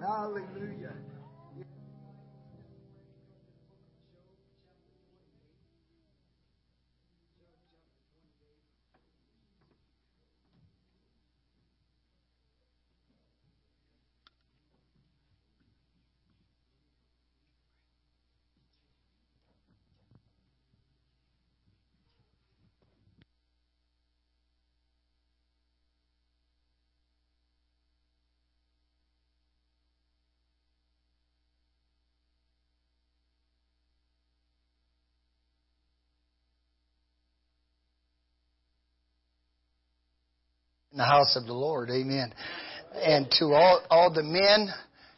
Hallelujah. In the house of the Lord. Amen. And to all, all the men,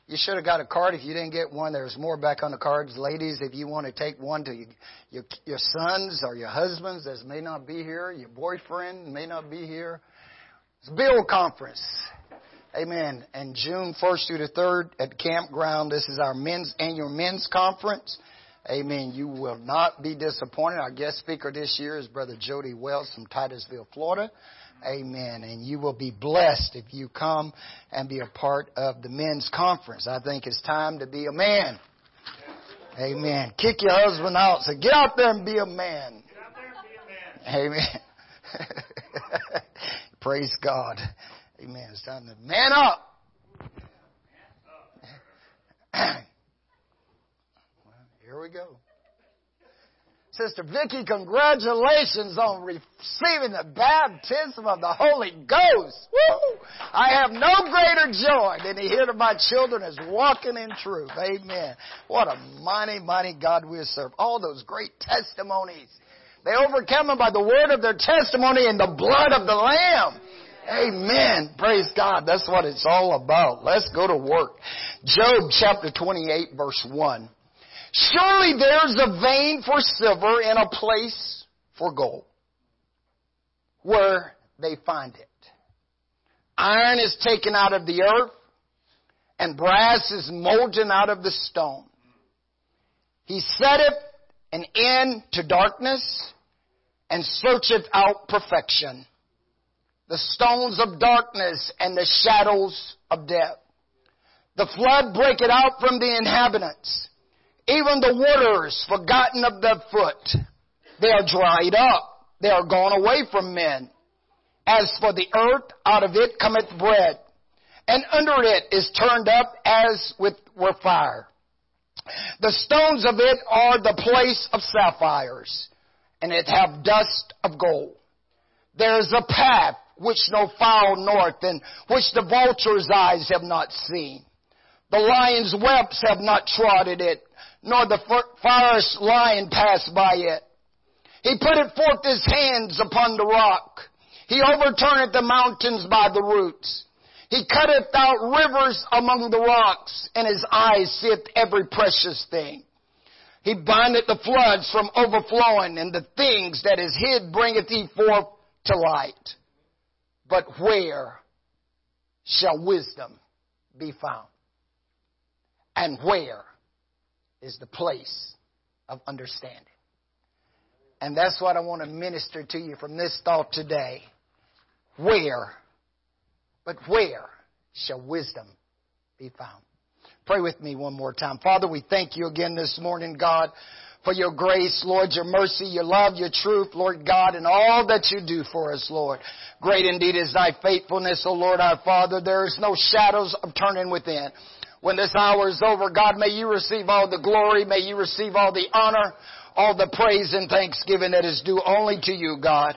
you should have got a card. If you didn't get one, there's more back on the cards. Ladies, if you want to take one to your, your, your sons or your husbands that may not be here, your boyfriend may not be here. It's Bill Conference. Amen. And June 1st through the 3rd at Campground, this is our men's annual men's conference. Amen. You will not be disappointed. Our guest speaker this year is Brother Jody Wells from Titusville, Florida. Amen. And you will be blessed if you come and be a part of the men's conference. I think it's time to be a man. Amen. Kick your husband out. Say, get out there and be a man. Be a man. Amen. Praise God. Amen. It's time to man up. Here we go. Sister Vicky, congratulations on receiving the baptism of the Holy Ghost. Woo! I have no greater joy than to hear that my children is walking in truth. Amen. What a mighty, mighty God we serve. All those great testimonies. They overcome them by the word of their testimony and the blood of the Lamb. Amen. Praise God. That's what it's all about. Let's go to work. Job chapter 28 verse 1. Surely there's a vein for silver and a place for gold where they find it. Iron is taken out of the earth and brass is molten out of the stone. He setteth an end to darkness and searcheth out perfection. The stones of darkness and the shadows of death. The flood breaketh out from the inhabitants even the waters forgotten of the foot. They are dried up. They are gone away from men. As for the earth, out of it cometh bread, and under it is turned up as with were fire. The stones of it are the place of sapphires, and it have dust of gold. There is a path which no fowl knoweth, and which the vulture's eyes have not seen. The lion's whelps have not trodden it, nor the fierce lion pass by it. He putteth forth his hands upon the rock. He overturneth the mountains by the roots. He cutteth out rivers among the rocks, and his eyes seeth every precious thing. He bindeth the floods from overflowing, and the things that is hid bringeth he forth to light. But where shall wisdom be found? And where is the place of understanding. And that's what I want to minister to you from this thought today. Where, but where shall wisdom be found? Pray with me one more time. Father, we thank you again this morning, God, for your grace, Lord, your mercy, your love, your truth, Lord God, and all that you do for us, Lord. Great indeed is thy faithfulness, O Lord our Father. There is no shadows of turning within. When this hour is over, God, may you receive all the glory, may you receive all the honor, all the praise and thanksgiving that is due only to you, God.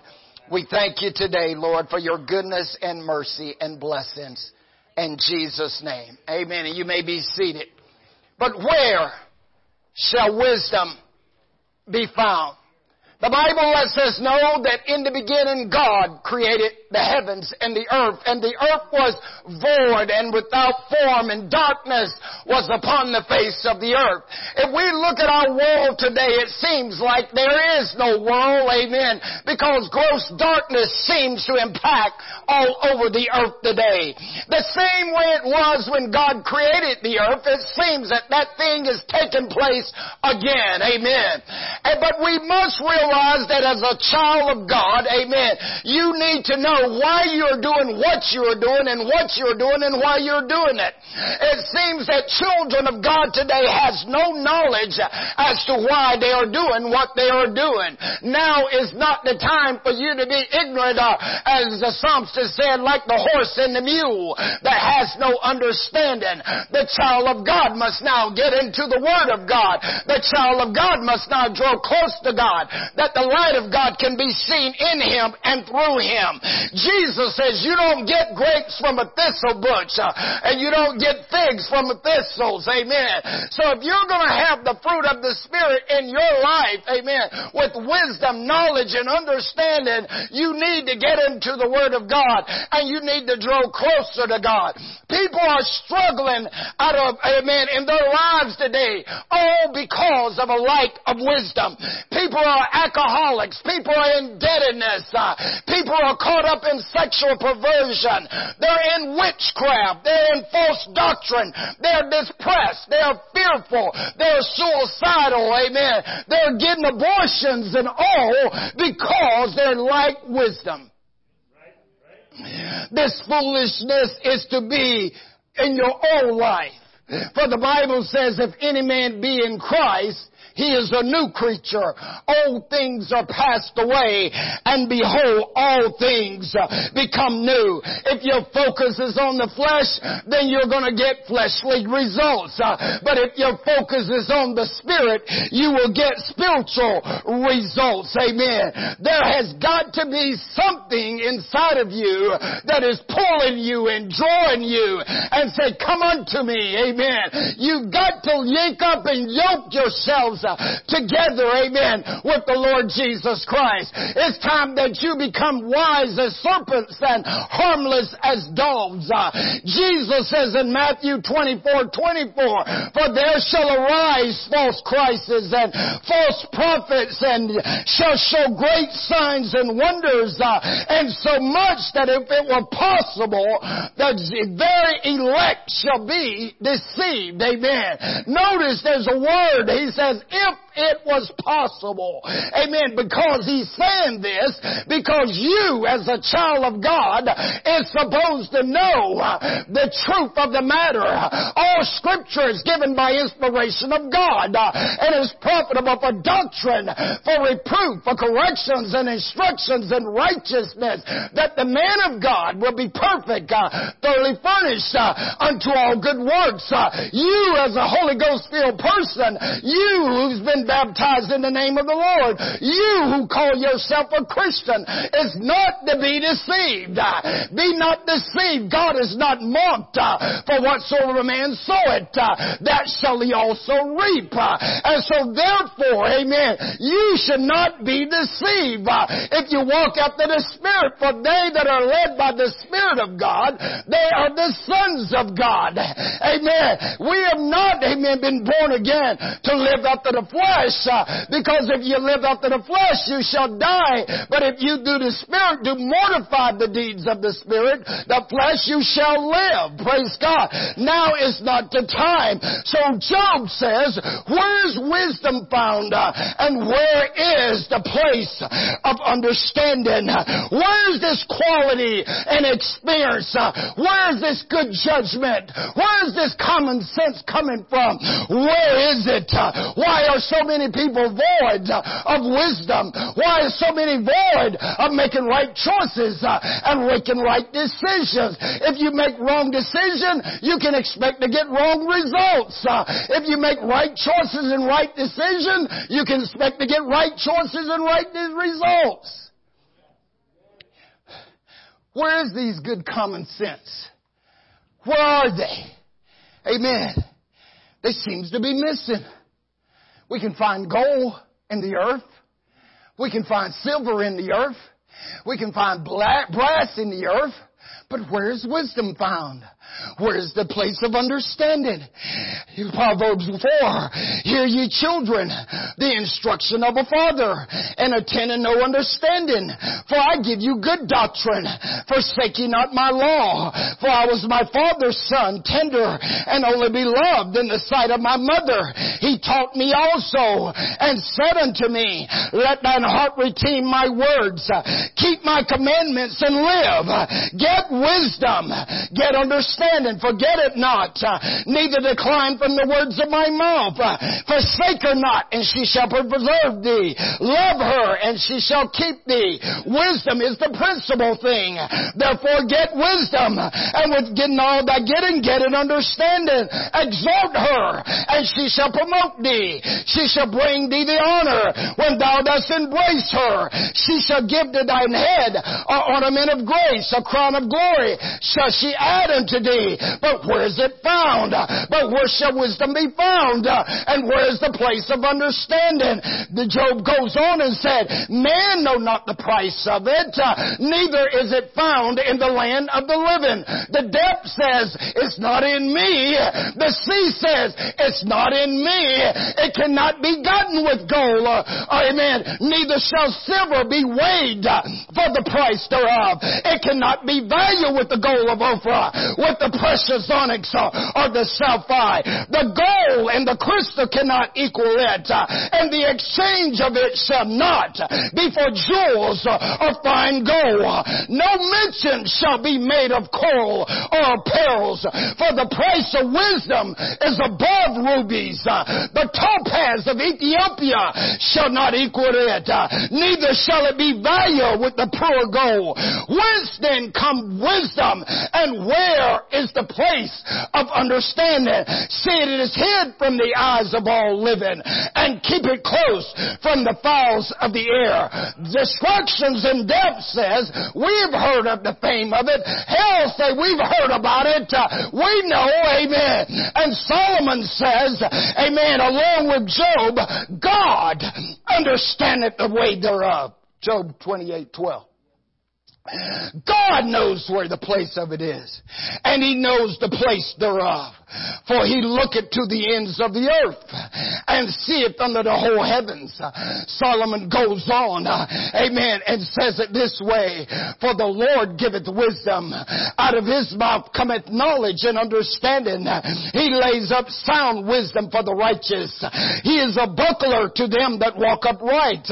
We thank you today, Lord, for your goodness and mercy and blessings. In Jesus' name. Amen. And you may be seated. But where shall wisdom be found? The Bible lets us know that in the beginning God created the heavens and the earth, and the earth was void and without form, and darkness was upon the face of the earth. If we look at our world today, it seems like there is no world, amen, because gross darkness seems to impact all over the earth today. The same way it was when God created the earth, it seems that that thing is taking place again, amen. But we must realize that as a child of God, amen, you need to know why you're doing what you're doing and what you're doing and why you're doing it. It seems that children of God today has no knowledge as to why they are doing what they are doing. Now is not the time for you to be ignorant, uh, as the psalmist said, like the horse and the mule that has no understanding. The child of God must now get into the Word of God. The child of God must now draw close to God, that the light of God can be seen in him and through him. Jesus says you don't get grapes from a thistle bush, uh, and you don't get figs from thistles. Amen. So if you're going to have the fruit of the Spirit in your life, amen, with wisdom, knowledge, and understanding, you need to get into the Word of God, and you need to draw closer to God. People are struggling out of, amen, in their lives today, all because of a lack of wisdom. People are alcoholics. People are in indebtedness. Uh, people are caught up in sexual perversion. They're in witchcraft. They're in false doctrine. They're depressed. They're fearful. They're suicidal. Amen. They're getting abortions and all because they lack wisdom. This foolishness is to be in your own life. For the Bible says, if any man be in Christ, he is a new creature. Old things are passed away and behold, all things uh, become new. If your focus is on the flesh, then you're going to get fleshly results. Uh, but if your focus is on the spirit, you will get spiritual results. Amen. There has got to be something inside of you that is pulling you and drawing you and say, come unto me. Amen. You've got to yank up and yoke yourselves together, amen, with the Lord Jesus Christ. It's time that you become wise as serpents and harmless as doves. Uh, Jesus says in Matthew 24, 24, for there shall arise false Christs and false prophets and shall show great signs and wonders, uh, and so much that if it were possible, the very elect shall be deceived. Amen. Notice there's a word. He says, if it was possible. Amen. Because he's saying this because you as a child of God is supposed to know the truth of the matter. All scripture is given by inspiration of God and is profitable for doctrine, for reproof, for corrections and instructions in righteousness that the man of God will be perfect, uh, thoroughly furnished uh, unto all good works. Uh, you as a Holy Ghost filled person, you who's been been baptized in the name of the Lord. You who call yourself a Christian is not to be deceived. Be not deceived. God is not mocked. Uh, for whatsoever a man soweth, uh, that shall he also reap. And so therefore, amen, you should not be deceived uh, if you walk after the Spirit. For they that are led by the Spirit of God, they are the sons of God. Amen. We have not, amen, been born again to live after the flesh flesh, uh, because if you live after the flesh, you shall die. But if you do the Spirit, do mortify the deeds of the Spirit, the flesh you shall live. Praise God. Now is not the time. So Job says, where is wisdom found? Uh, and where is the place of understanding? Where is this quality and experience? Where is this good judgment? Where is this common sense coming from? Where is it? Why are so many people void of wisdom? Why are so many void of making right choices uh, and making right decisions? If you make wrong decision, you can expect to get wrong results. Uh, if you make right choices and right decision, you can expect to get right choices and right results. Where is these good common sense? Where are they? Amen. They seems to be missing. We can find gold in the earth. We can find silver in the earth. We can find black, brass in the earth. But where is wisdom found? Where is the place of understanding? In Proverbs 4, hear ye children, the instruction of a father, and attend and know understanding. For I give you good doctrine, forsake ye not my law. For I was my father's son, tender and only beloved in the sight of my mother. He taught me also, and said unto me, Let thine heart retain my words, keep my commandments and live. Get wisdom, get understanding, forget it not, uh, neither decline from the words of my mouth. Uh, forsake her not, and she shall preserve thee. Love her, and she shall keep thee. Wisdom is the principal thing. Therefore get wisdom, and with getting all thy getting, get an understanding. Exhort her, and she shall promote thee. She shall bring thee the honor when thou dost embrace her. She shall give to thine head an ornament of grace, a crown of glory shall she add unto thee. But where is it found? But where shall wisdom be found? And where is the place of understanding? The Job goes on and said, Man know not the price of it, neither is it found in the land of the living. The depth says, it's not in me. The sea says, it's not in me. It cannot be gotten with gold. Amen. Neither shall silver be weighed for the price thereof. It cannot be valued with the gold of Ophir, the precious onyx or, the sapphire. The gold and the crystal cannot equal it, uh, and the exchange of it shall not be for jewels or fine gold. No mention shall be made of coral or pearls, for the price of wisdom is above rubies. Uh, the topaz of Ethiopia shall not equal it, uh, neither shall it be valued with the pure gold. Whence then come wisdom, and where is the place of understanding? See, it is hid from the eyes of all living, and keep it close from the fowls of the air. Destructions and death says, we've heard of the fame of it. Hell say, we've heard about it. Uh, we know, amen. And Solomon says, amen, along with Job, God understandeth the way thereof. Job 28, 12. God knows where the place of it is, and He knows the place thereof. For he looketh to the ends of the earth and seeth under the whole heavens. Solomon goes on, amen, and says it this way, for the Lord giveth wisdom. Out of his mouth cometh knowledge and understanding. He lays up sound wisdom for the righteous. He is a buckler to them that walk upright.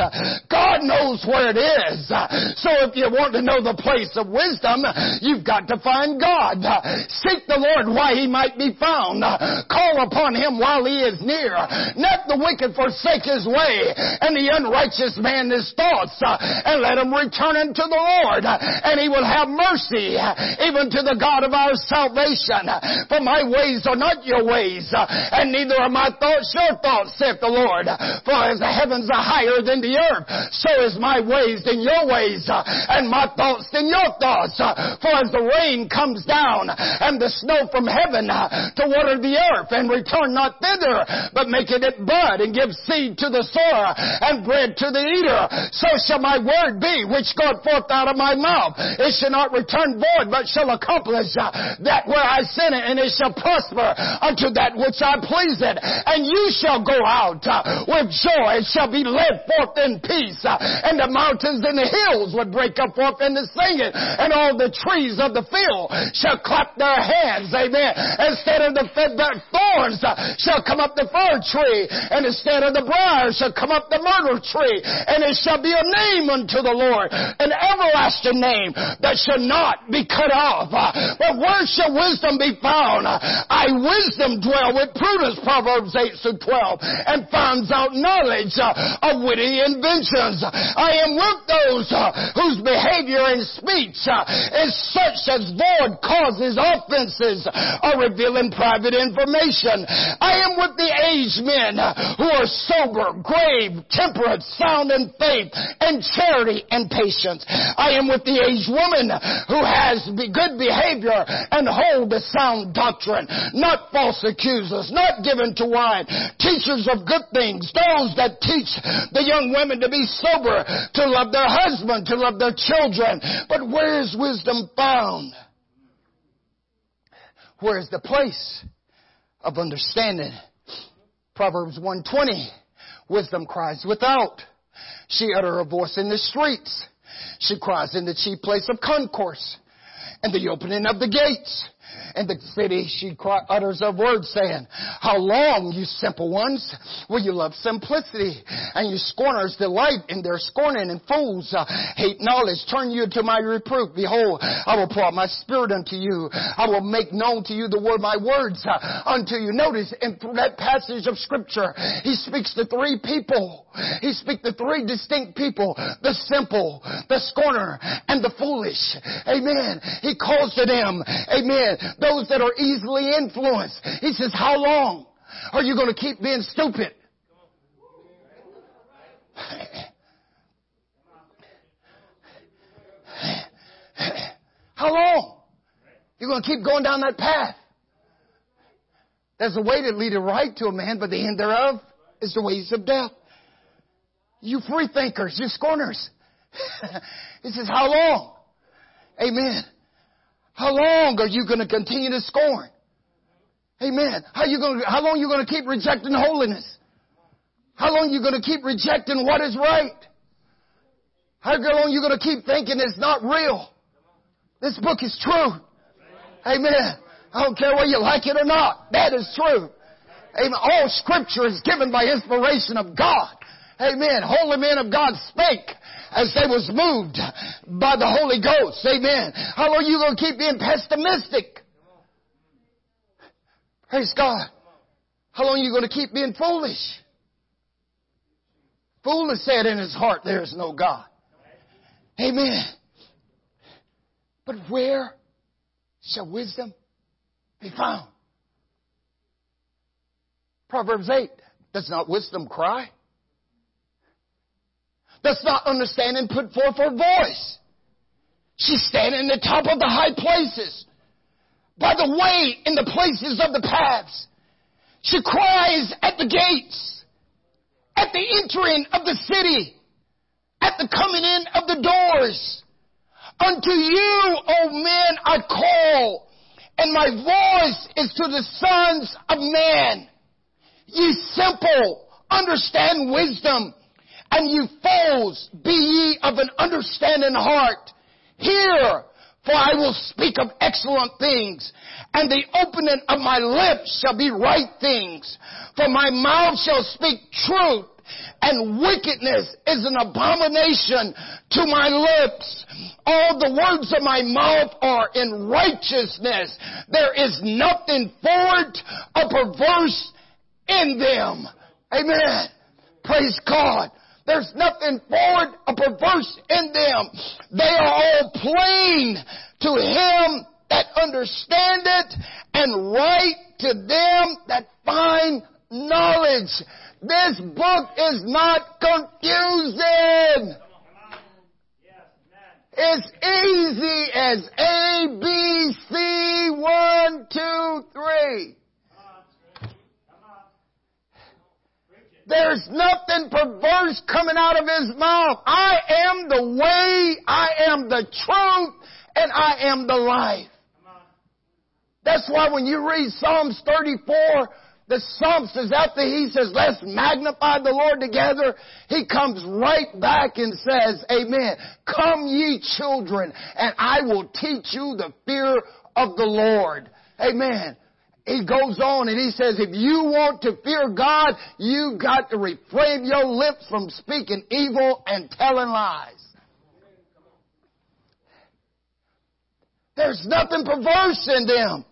God knows where it is. So if you want to know the place of wisdom, you've got to find God. Seek the Lord why he might be found found. Call upon him while he is near. Let the wicked forsake his way and the unrighteous man his thoughts and let him return unto the Lord and he will have mercy even to the God of our salvation. For my ways are not your ways and neither are my thoughts your thoughts, saith the Lord. For as the heavens are higher than the earth, so is my ways than your ways and my thoughts than your thoughts. For as the rain comes down and the snow from heaven to water of the earth and return not thither, but making it bud and give seed to the sower and bread to the eater. So shall my word be which goeth forth out of my mouth. It shall not return void, but shall accomplish uh, that where I sent it, and it shall prosper unto that which I please it. And you shall go out uh, with joy, it shall be led forth in peace, uh, and the mountains and the hills would break up forth into singing, and all the trees of the field shall clap their hands, amen, instead of of the thorns uh, shall come up the fir tree, and instead of the briar shall come up the myrtle tree, and it shall be a name unto the Lord, an everlasting name that shall not be cut off. Uh, but where shall wisdom be found? I wisdom dwell with prudence, Proverbs 8 to 12, and finds out knowledge uh, of witty inventions. I am with those whose behavior and speech is such as void causes offenses, are revealing private information. I am with the aged men who are sober, grave, temperate, sound in faith, and charity and patience. I am with the aged woman who has good behavior and hold the sound doctrine, not false accusers, not given to wine, teachers of good things, those that teach the young women to be sober, to love their husband, to love their children. But where is wisdom found? Where is the place of understanding? Proverbs 120. Wisdom cries without. She utter her voice in the streets. She cries in the chief place of concourse and the opening of the gates. In the city she utters a word saying, How long, you simple ones, will you love simplicity? And you scorners delight in their scorning, and fools uh, hate knowledge. Turn you to my reproof. Behold, I will pour out my spirit unto you. I will make known to you the word, my words uh, unto you. Notice in that passage of scripture, he speaks to three people. He speaks to three distinct people. The simple, the scorner, and the foolish. Amen. He calls to them, amen, those that are easily influenced. He says, how long are you going to keep being stupid? How long? You're going to keep going down that path. There's a way that leadeth right to a man, but the end thereof is the ways of death. You free thinkers, you scorners. he says, how long? Amen. How long are you going to continue to scorn? Amen. How you going? How long are you going to keep rejecting holiness? How long are you going to keep rejecting what is right? How long are you going to keep thinking it's not real? This book is true. Amen. I don't care whether you like it or not. That is true. Amen. All scripture is given by inspiration of God. Amen. Holy men of God spake as they was moved by the Holy Ghost. Amen. How long are you going to keep being pessimistic? Praise God. How long are you going to keep being foolish? Foolish said in his heart, there is no God. Amen. But where shall wisdom be found? Proverbs 8. Does not wisdom cry? Does not understanding put forth her voice? She's standing in the top of the high places, by the way in the places of the paths. She cries at the gates, at the entering of the city, at the coming in of the doors. Unto you, O men, I call, and my voice is to the sons of man. Ye simple, understand wisdom and you fools, be ye of an understanding heart. Hear, for I will speak of excellent things, and the opening of my lips shall be right things. For my mouth shall speak truth, and wickedness is an abomination to my lips. All the words of my mouth are in righteousness. There is nothing forward or perverse in them. Amen. Praise God. There's nothing forward or perverse in them. They are all plain to him that understandeth and right to them that find knowledge. This book is not confusing. It's easy as A, B, C, one, two, three. There's nothing perverse coming out of his mouth. I am the way, I am the truth, and I am the life. That's why when you read Psalms 34, the psalmist is there, he says, let's magnify the Lord together. He comes right back and says, Amen. Come ye children, and I will teach you the fear of the Lord. Amen he goes on and he says, if you want to fear God, you got to refrain your lips from speaking evil and telling lies. There's nothing perverse in them.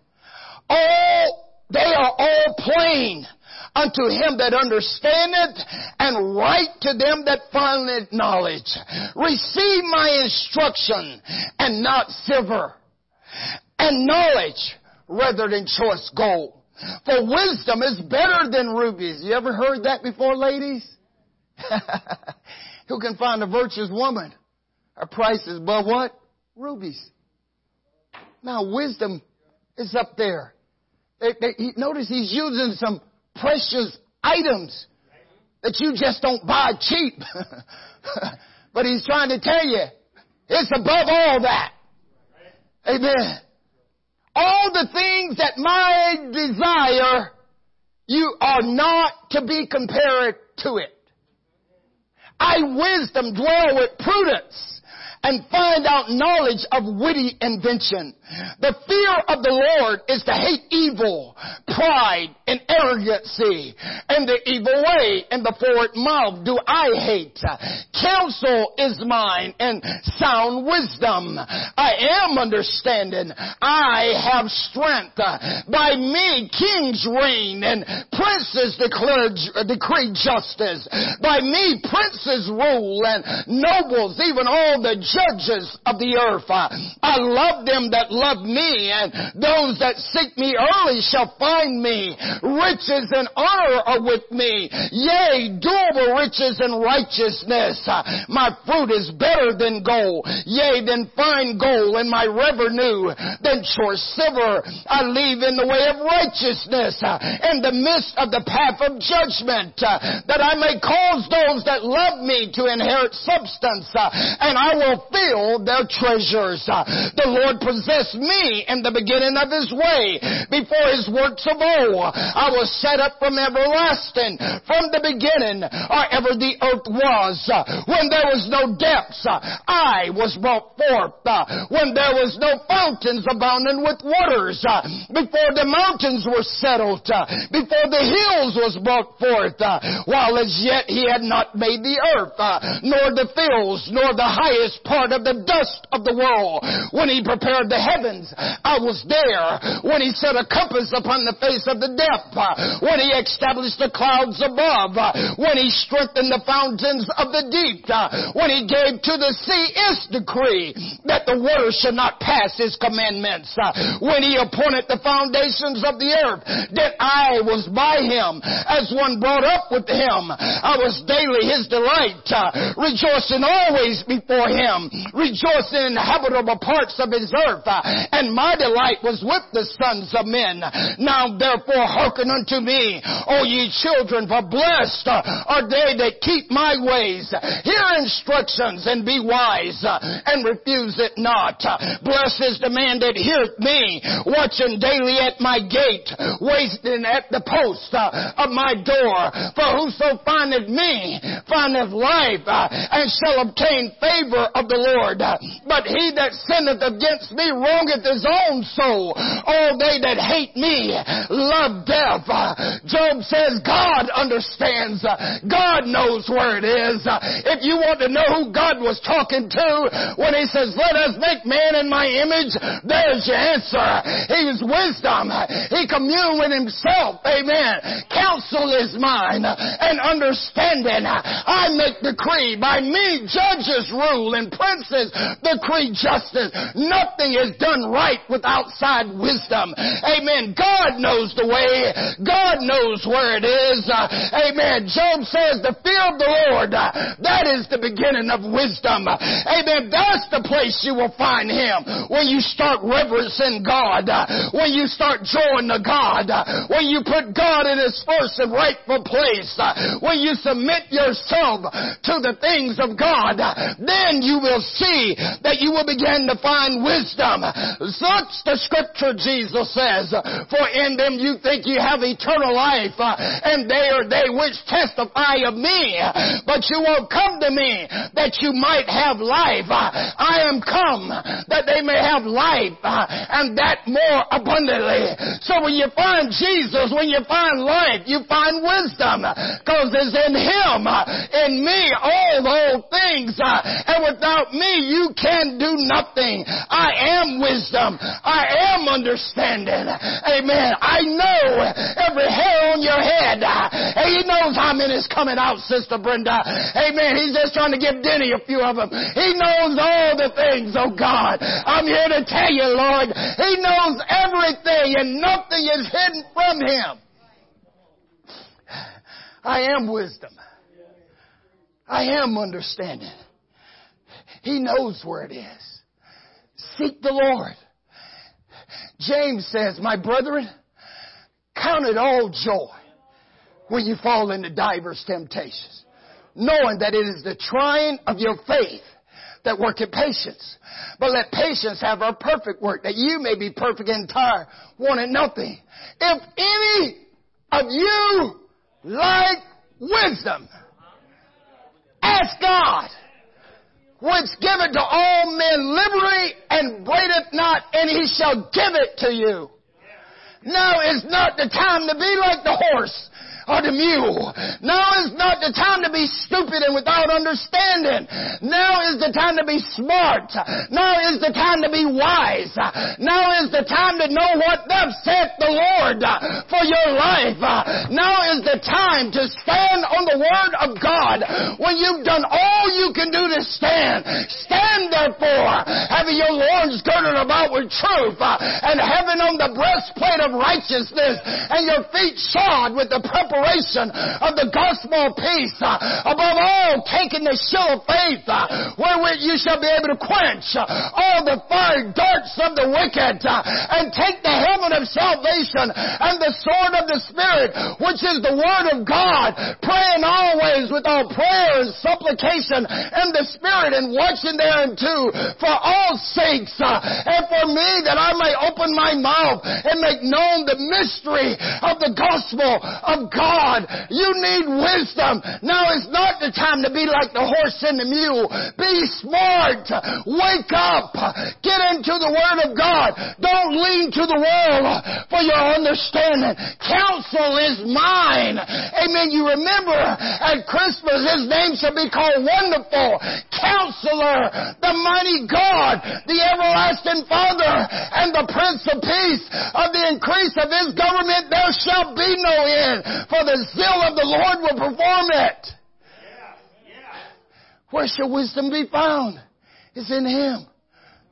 All, they are all plain unto him that understandeth and right to them that findeth knowledge. Receive my instruction and not silver and knowledge rather than choice gold. For wisdom is better than rubies. You ever heard that before, ladies? Who can find a virtuous woman? Her price is above what? Rubies. Now wisdom is up there. They, they, he, notice he's using some precious items that you just don't buy cheap. but he's trying to tell you, it's above all that. Amen. All the things that my desire, you are not to be compared to it. I wisdom dwell with prudence and find out knowledge of witty invention. The fear of the Lord is to hate evil, pride, and arrogancy, and the evil way and the forward mouth do I hate. Counsel is mine and sound wisdom. I am understanding. I have strength. By me kings reign and princes declare, decree justice. By me princes rule and nobles, even all the judges of the earth. I love them that love me, and those that seek me early shall find me. Riches and honor are with me. Yea, durable riches and righteousness. My fruit is better than gold. Yea, than fine gold, and my revenue than choice silver. I leave in the way of righteousness, in the midst of the path of judgment, that I may cause those that love me to inherit substance, and I will fill their treasures. The Lord me in the beginning of his way before his works of old. I was set up from everlasting, from the beginning, or ever the earth was. When there was no depths, I was brought forth. When there was no fountains abounding with waters, before the mountains were settled, before the hills was brought forth, while as yet he had not made the earth, nor the fields, nor the highest part of the dust of the world. When he prepared the heavens, I was there. When he set a compass upon the face of the depth, when he established the clouds above, when he strengthened the fountains of the deep, when he gave to the sea his decree that the water should not pass his commandments, when he appointed the foundations of the earth, that I was by him as one brought up with him. I was daily his delight, rejoicing always before him him, rejoicing in the habitable parts of his earth. And my delight was with the sons of men. Now therefore hearken unto me, O ye children, for blessed are they that keep my ways. Hear instructions and be wise, and refuse it not. Blessed is the man that heareth me, watching daily at my gate, waiting at the post of my door. For whoso findeth me findeth life, and shall obtain favor of the Lord. But he that sinneth against me wrongeth his own soul. All they that hate me love death. Job says God understands. God knows where it is. If you want to know who God was talking to when he says, let us make man in my image, there's your answer. He is wisdom. He communed with himself. Amen. Counsel is mine and understanding. I make decree. By me judges rule and princes decree justice. Nothing is done right with outside wisdom. Amen. God knows the way. God knows where it is. Uh, amen. Job says the fear of the Lord, uh, that is the beginning of wisdom. Amen. That's the place you will find Him. When you start reverencing God. Uh, when you start drawing to God. When you put God in His first and rightful place. When you submit yourself to the things of God. Then you will see that you will begin to find wisdom. Such the scripture Jesus says, for in them you think you have eternal life, uh, and they are they which testify of me. But you won't come to me that you might have life. I am come that they may have life, uh, and that more abundantly. So when you find Jesus, when you find life, you find wisdom, because it's in Him, uh, in me, all those things, and without Without me, you can do nothing. I am wisdom. I am understanding. Amen. I know every hair on your head. And He knows how many is coming out, Sister Brenda. Amen. He's just trying to give Denny a few of them. He knows all the things, oh God. I'm here to tell you, Lord, He knows everything and nothing is hidden from Him. I am wisdom. I am understanding. He knows where it is. Seek the Lord. James says, my brethren, count it all joy when you fall into divers temptations, knowing that it is the trying of your faith that worketh patience. But let patience have her perfect work, that you may be perfect and entire, wanting nothing. If any of you lack wisdom, ask God which giveth to all men liberally and braideth not, and he shall give it to you. Now is not the time to be like the horse or the mule. Now is not the time to be stupid and without understanding. Now is the time to be smart. Now is the time to be wise. Now is the time to know what thus saith the Lord for your life. Now is the time to stand on the word of God when you've done all you can do to stand. Stand therefore, having your loins girded about with truth and having on the breastplate of righteousness and your feet shod with the preparation of the gospel of peace. Uh, above all, taking the shield of faith, uh, wherewith you shall be able to quench uh, all the fire darts of the wicked, and take the helmet of salvation and the sword of the Spirit, which is the word of God, praying always with all prayer and supplication in the Spirit, and watching thereunto for all sakes, and for me that I may open my mouth and make known the mystery of the gospel of God. You need wisdom. Now is not the time to be like the horse and the mule. Be smart. Wake up. Get into the Word of God. Don't lean to the world for your understanding. Counsel is mine. Amen. You remember at Christmas, His name shall be called Wonderful, Counselor, the Mighty God, the Everlasting Father, and the Prince of Peace. Of the increase of His government there shall be no end. For the zeal of the Lord will perform it. Where shall wisdom be found? It's in Him.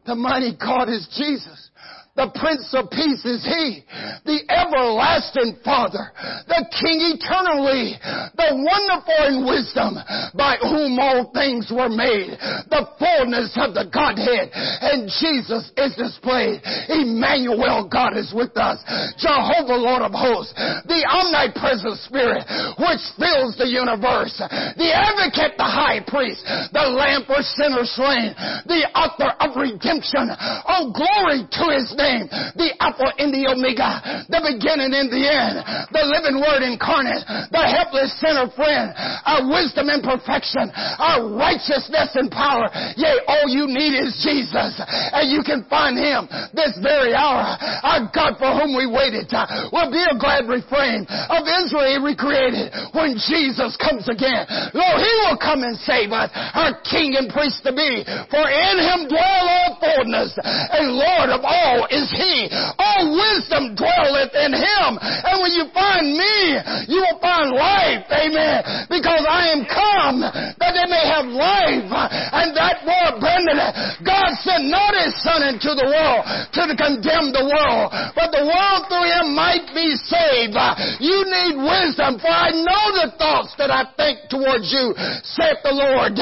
The mighty God is Jesus. The Prince of Peace is He, the everlasting Father, the King eternally, the wonderful in wisdom, by whom all things were made, the fullness of the Godhead, and Jesus is displayed. Emmanuel, God is with us. Jehovah, Lord of hosts, the omnipresent Spirit, which fills the universe, the advocate, the high priest, the lamb for sinners slain, the author of redemption. Oh, glory to His name name, the Alpha and the Omega, the beginning and the end, the living Word incarnate, the helpless sinner friend, our wisdom and perfection, our righteousness and power. Yea, all you need is Jesus, and you can find Him this very hour. Our God for whom we waited uh, will be a glad refrain of Israel recreated when Jesus comes again. Lord, He will come and save us, our King and priest to be, for in Him dwell all fullness, and Lord of all is He. All wisdom dwelleth in Him. And when you find me, you will find life. Amen. Because I am come that they may have life and that more abundantly. God sent not His Son into the world to condemn the world, but the world through Him might be saved. You need wisdom, for I know the thoughts that I think towards you, saith the Lord.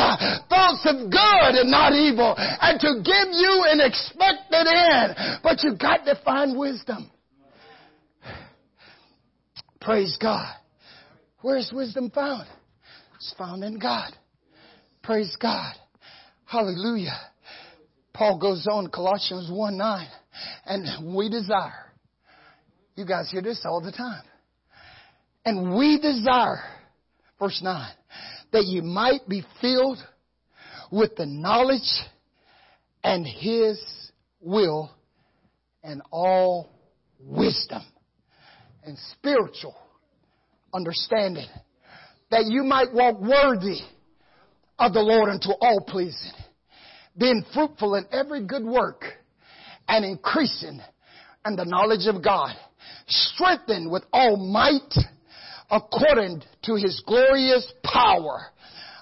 Thoughts of good and not evil, and to give you an expected end. But You've got to find wisdom. Praise God. Where's wisdom found? It's found in God. Praise God. Hallelujah. Paul goes on, Colossians 1 9, and we desire. You guys hear this all the time. And we desire, verse 9, that you might be filled with the knowledge and His will and all wisdom and spiritual understanding, that you might walk worthy of the Lord unto all pleasing, being fruitful in every good work and increasing in the knowledge of God, strengthened with all might according to his glorious power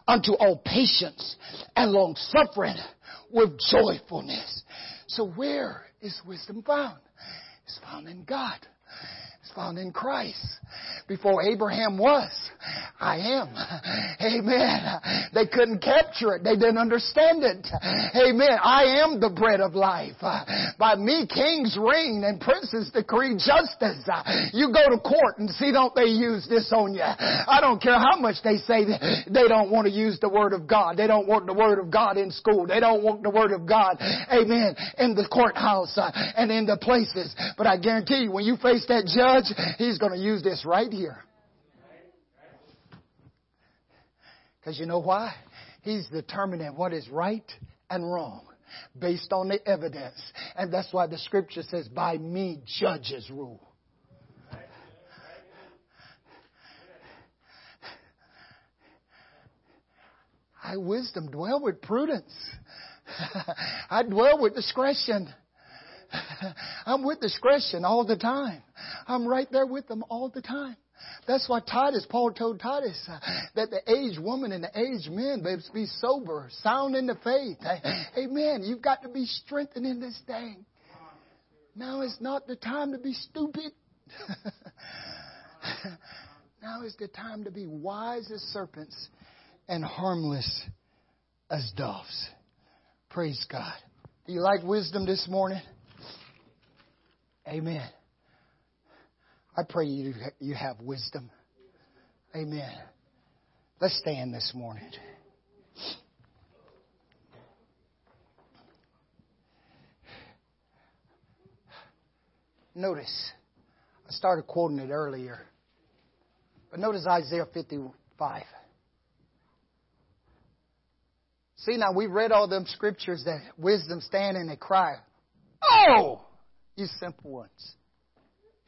unto all patience and long suffering with joyfulness. So where is wisdom found? It's found in God found in Christ. Before Abraham was, I am. Amen. They couldn't capture it. They didn't understand it. Amen. I am the bread of life. By me, kings reign and princes decree justice. You go to court and see don't they use this on you. I don't care how much they say they don't want to use the word of God. They don't want the word of God in school. They don't want the word of God. Amen. In the courthouse and in the places. But I guarantee you, when you face that judge, he's going to use this right here. Because you know why? He's determining what is right and wrong based on the evidence. And that's why the scripture says, by me judges rule. I wisdom dwell with prudence. I dwell with discretion. I'm with discretion all the time. I'm right there with them all the time. That's why Titus, Paul told Titus uh, that the aged woman and the aged men they be sober, sound in the faith. Amen. You've got to be strengthened in this thing. Now is not the time to be stupid. now is the time to be wise as serpents and harmless as doves. Praise God. Do you like wisdom this morning? Amen. I pray you, you have wisdom. Amen. Let's stand this morning. Notice, I started quoting it earlier, but notice Isaiah 55. See, now we read all them scriptures that wisdom stand and they cry, Oh! you simple ones.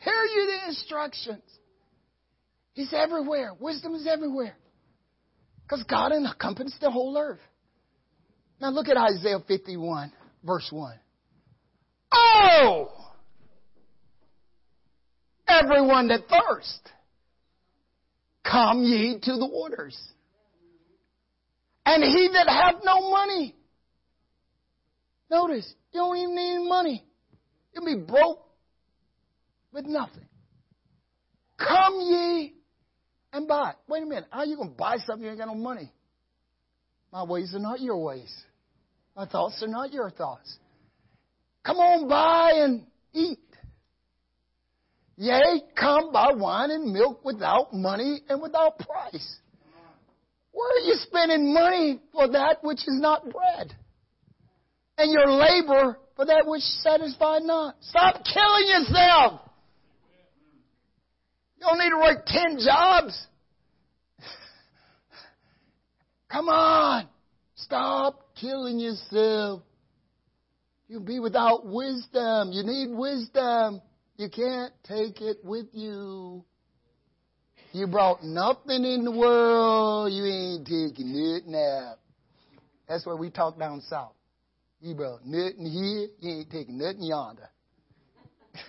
Here are you the instructions. He's everywhere. Wisdom is everywhere. Because God encompasses the whole earth. Now look at Isaiah 51, verse 1. Oh! Everyone that thirst, come ye to the waters. And he that hath no money. Notice, you don't even need money. You'll be broke with nothing. Come ye and buy. Wait a minute. How are you going to buy something you ain't got no money? My ways are not your ways. My thoughts are not your thoughts. Come on, buy and eat. Yea, come buy wine and milk without money and without price. Where are you spending money for that which is not bread? And your labor for that which satisfies not. Stop killing yourself. Don't need to work ten jobs. Come on. Stop killing yourself. You'll be without wisdom. You need wisdom. You can't take it with you. You brought nothing in the world. You ain't taking it now. That's what we talk down south. You brought nothing here, you ain't taking nothing yonder.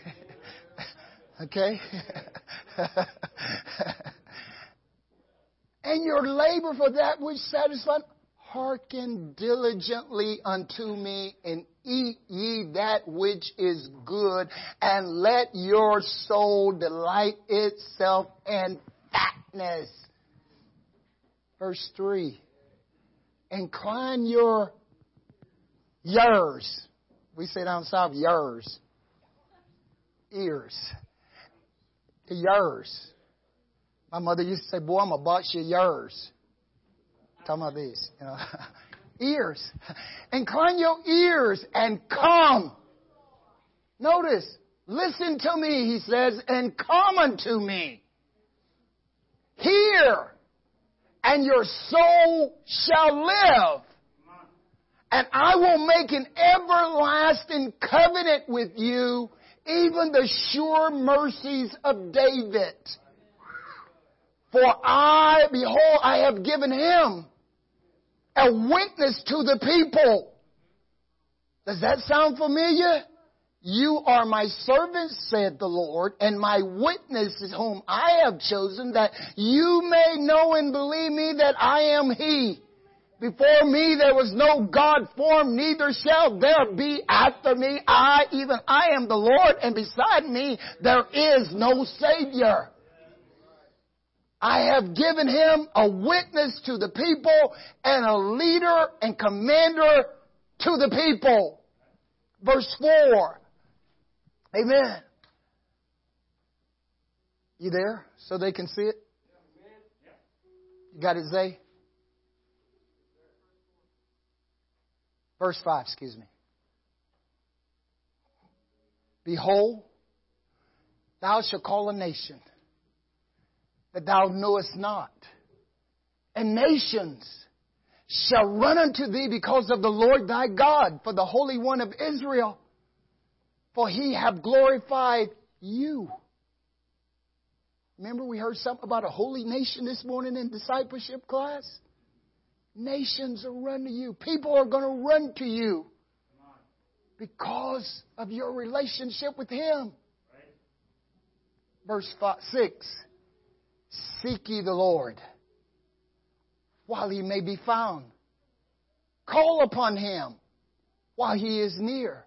okay? and your labor for that which satisfies, hearken diligently unto me and eat ye that which is good, and let your soul delight itself in fatness. Verse 3. Incline your Yours. We say down south, yours. Ears. Yours. My mother used to say, boy, I'm to box your yours. Talking about these, you know. ears. Incline your ears and come. Notice, listen to me, he says, and come unto me. Hear, and your soul shall live and I will make an everlasting covenant with you, even the sure mercies of David. For I, behold, I have given him a witness to the people. Does that sound familiar? You are my servant, said the Lord, and my witnesses whom I have chosen, that you may know and believe me that I am He. Before me there was no God formed, neither shall there be after me. I, even I am the Lord, and beside me there is no Savior. I have given him a witness to the people and a leader and commander to the people. Verse 4. Amen. You there so they can see it? You got it, Zay? Verse 5, excuse me. Behold, thou shalt call a nation that thou knowest not, and nations shall run unto thee because of the Lord thy God, for the Holy One of Israel, for he have glorified you. Remember we heard something about a holy nation this morning in discipleship class? Nations will run to you. People are going to run to you because of your relationship with Him. Verse five, 6 Seek ye the Lord while He may be found. Call upon Him while He is near.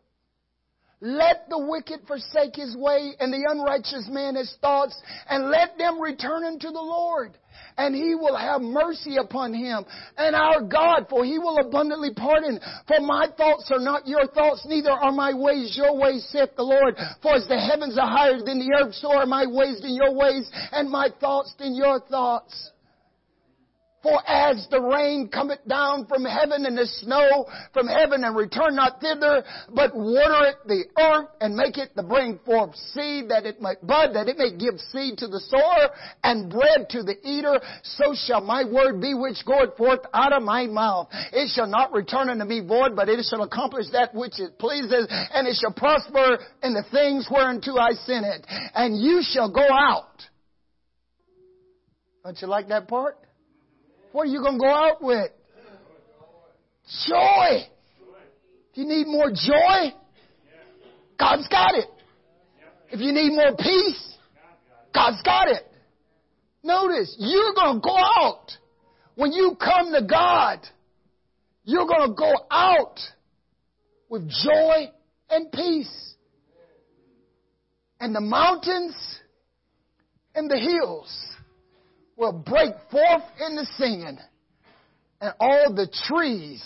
Let the wicked forsake his way and the unrighteous man his thoughts and let them return unto the Lord and he will have mercy upon him and our God for he will abundantly pardon. For my thoughts are not your thoughts, neither are my ways your ways, saith the Lord. For as the heavens are higher than the earth, so are my ways than your ways and my thoughts than your thoughts. For as the rain cometh down from heaven and the snow from heaven and return not thither, but water it the earth and make it to bring forth seed that it might bud, that it may give seed to the sower and bread to the eater, so shall my word be which goeth forth out of my mouth. It shall not return unto me void, but it shall accomplish that which it pleases, and it shall prosper in the things whereunto I sent it. And you shall go out. Don't you like that part? What are you going to go out with? Joy. If you need more joy, God's got it. If you need more peace, God's got it. Notice, you're going to go out. When you come to God, you're going to go out with joy and peace. And the mountains and the hills will break forth into singing. And all the trees.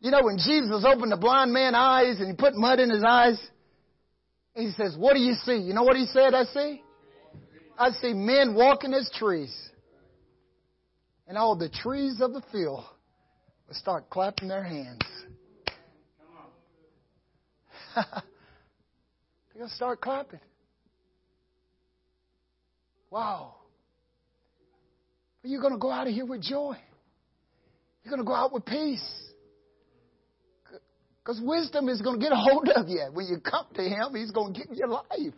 You know, when Jesus opened the blind man's eyes and he put mud in his eyes, he says, What do you see? You know what he said I see? I see men walking as trees. And all the trees of the field will start clapping their hands. They're to start clapping. Wow. You're going to go out of here with joy. You're going to go out with peace. Because wisdom is going to get a hold of you. When you come to Him, He's going to give you life.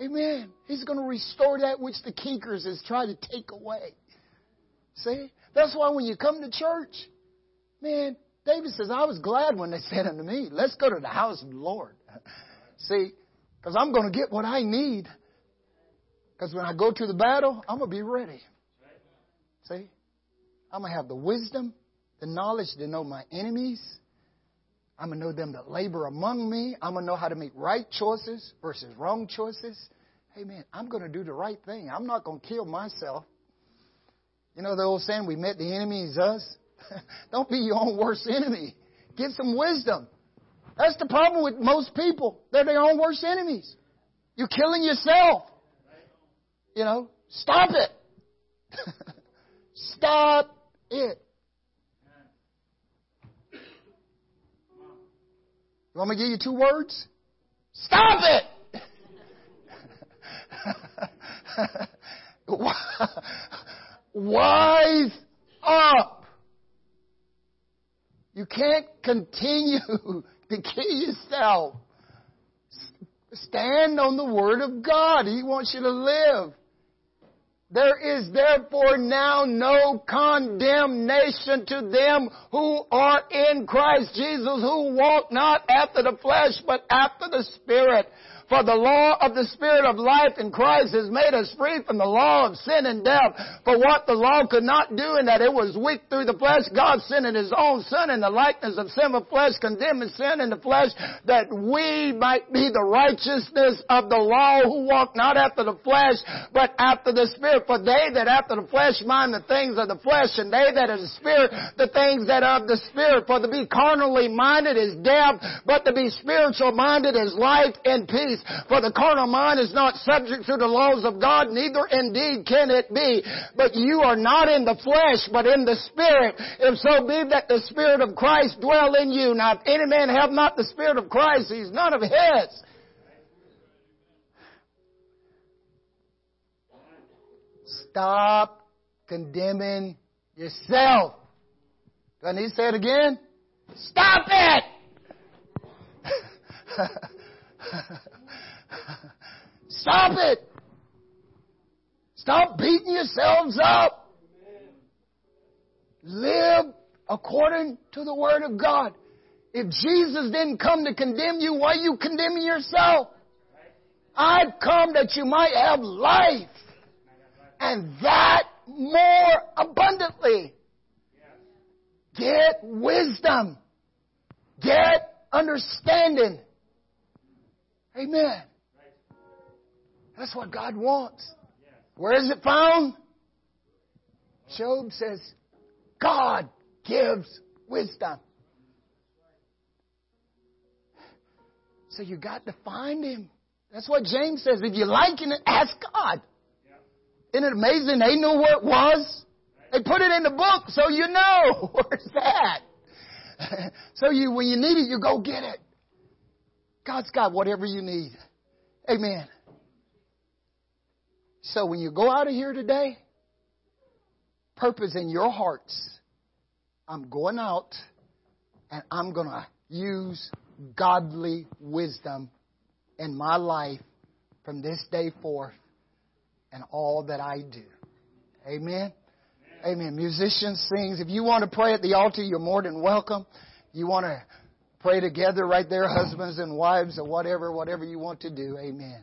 Amen. He's going to restore that which the kinkers is trying to take away. See? That's why when you come to church, man, David says, I was glad when they said unto me, let's go to the house of the Lord. See? Because I'm going to get what I need. Because when I go to the battle, I'm going to be ready. See? I'm going to have the wisdom, the knowledge to know my enemies. I'm going to know them that labor among me. I'm going to know how to make right choices versus wrong choices. Hey, man, I'm going to do the right thing. I'm not going to kill myself. You know the old saying, we met the enemy is us? Don't be your own worst enemy. Get some wisdom. That's the problem with most people. They're their own worst enemies. You're killing yourself. You know, stop it. Stop it. You want me to give you two words? Stop it! Wise up. You can't continue to kill yourself. Stand on the Word of God. He wants you to live There is therefore now no condemnation to them who are in Christ Jesus, who walk not after the flesh, but after the Spirit. For the law of the Spirit of life in Christ has made us free from the law of sin and death. For what the law could not do in that it was weak through the flesh, God sent in His own Son in the likeness of sinful flesh, condemning sin in the flesh, that we might be the righteousness of the law who walk not after the flesh, but after the Spirit. For they that after the flesh mind the things of the flesh, and they that are the Spirit, the things that are of the Spirit. For to be carnally minded is death, but to be spiritual minded is life and peace. For the carnal mind is not subject to the laws of God, neither indeed can it be. But you are not in the flesh, but in the Spirit. If so be that the Spirit of Christ dwell in you. Now if any man have not the Spirit of Christ, he's none of his. Stop condemning yourself. Doesn't he say it again? Stop it! Stop it! Stop beating yourselves up. Live according to the Word of God. If Jesus didn't come to condemn you, why are you condemning yourself? I've come that you might have life. And that more abundantly. Get wisdom. Get understanding. Amen. That's what God wants. Where is it found? Job says, God gives wisdom. So you got to find Him. That's what James says. If you like it, ask God. Isn't it amazing? They knew where it was. They put it in the book so you know where's that. so you, when you need it, you go get it. God's got whatever you need. Amen. So when you go out of here today, purpose in your hearts, I'm going out and I'm going to use godly wisdom in my life from this day forth and all that I do. Amen. Amen. Musicians, sings. If you want to pray at the altar, you're more than welcome. You want to pray together right there, husbands and wives or whatever, whatever you want to do. Amen.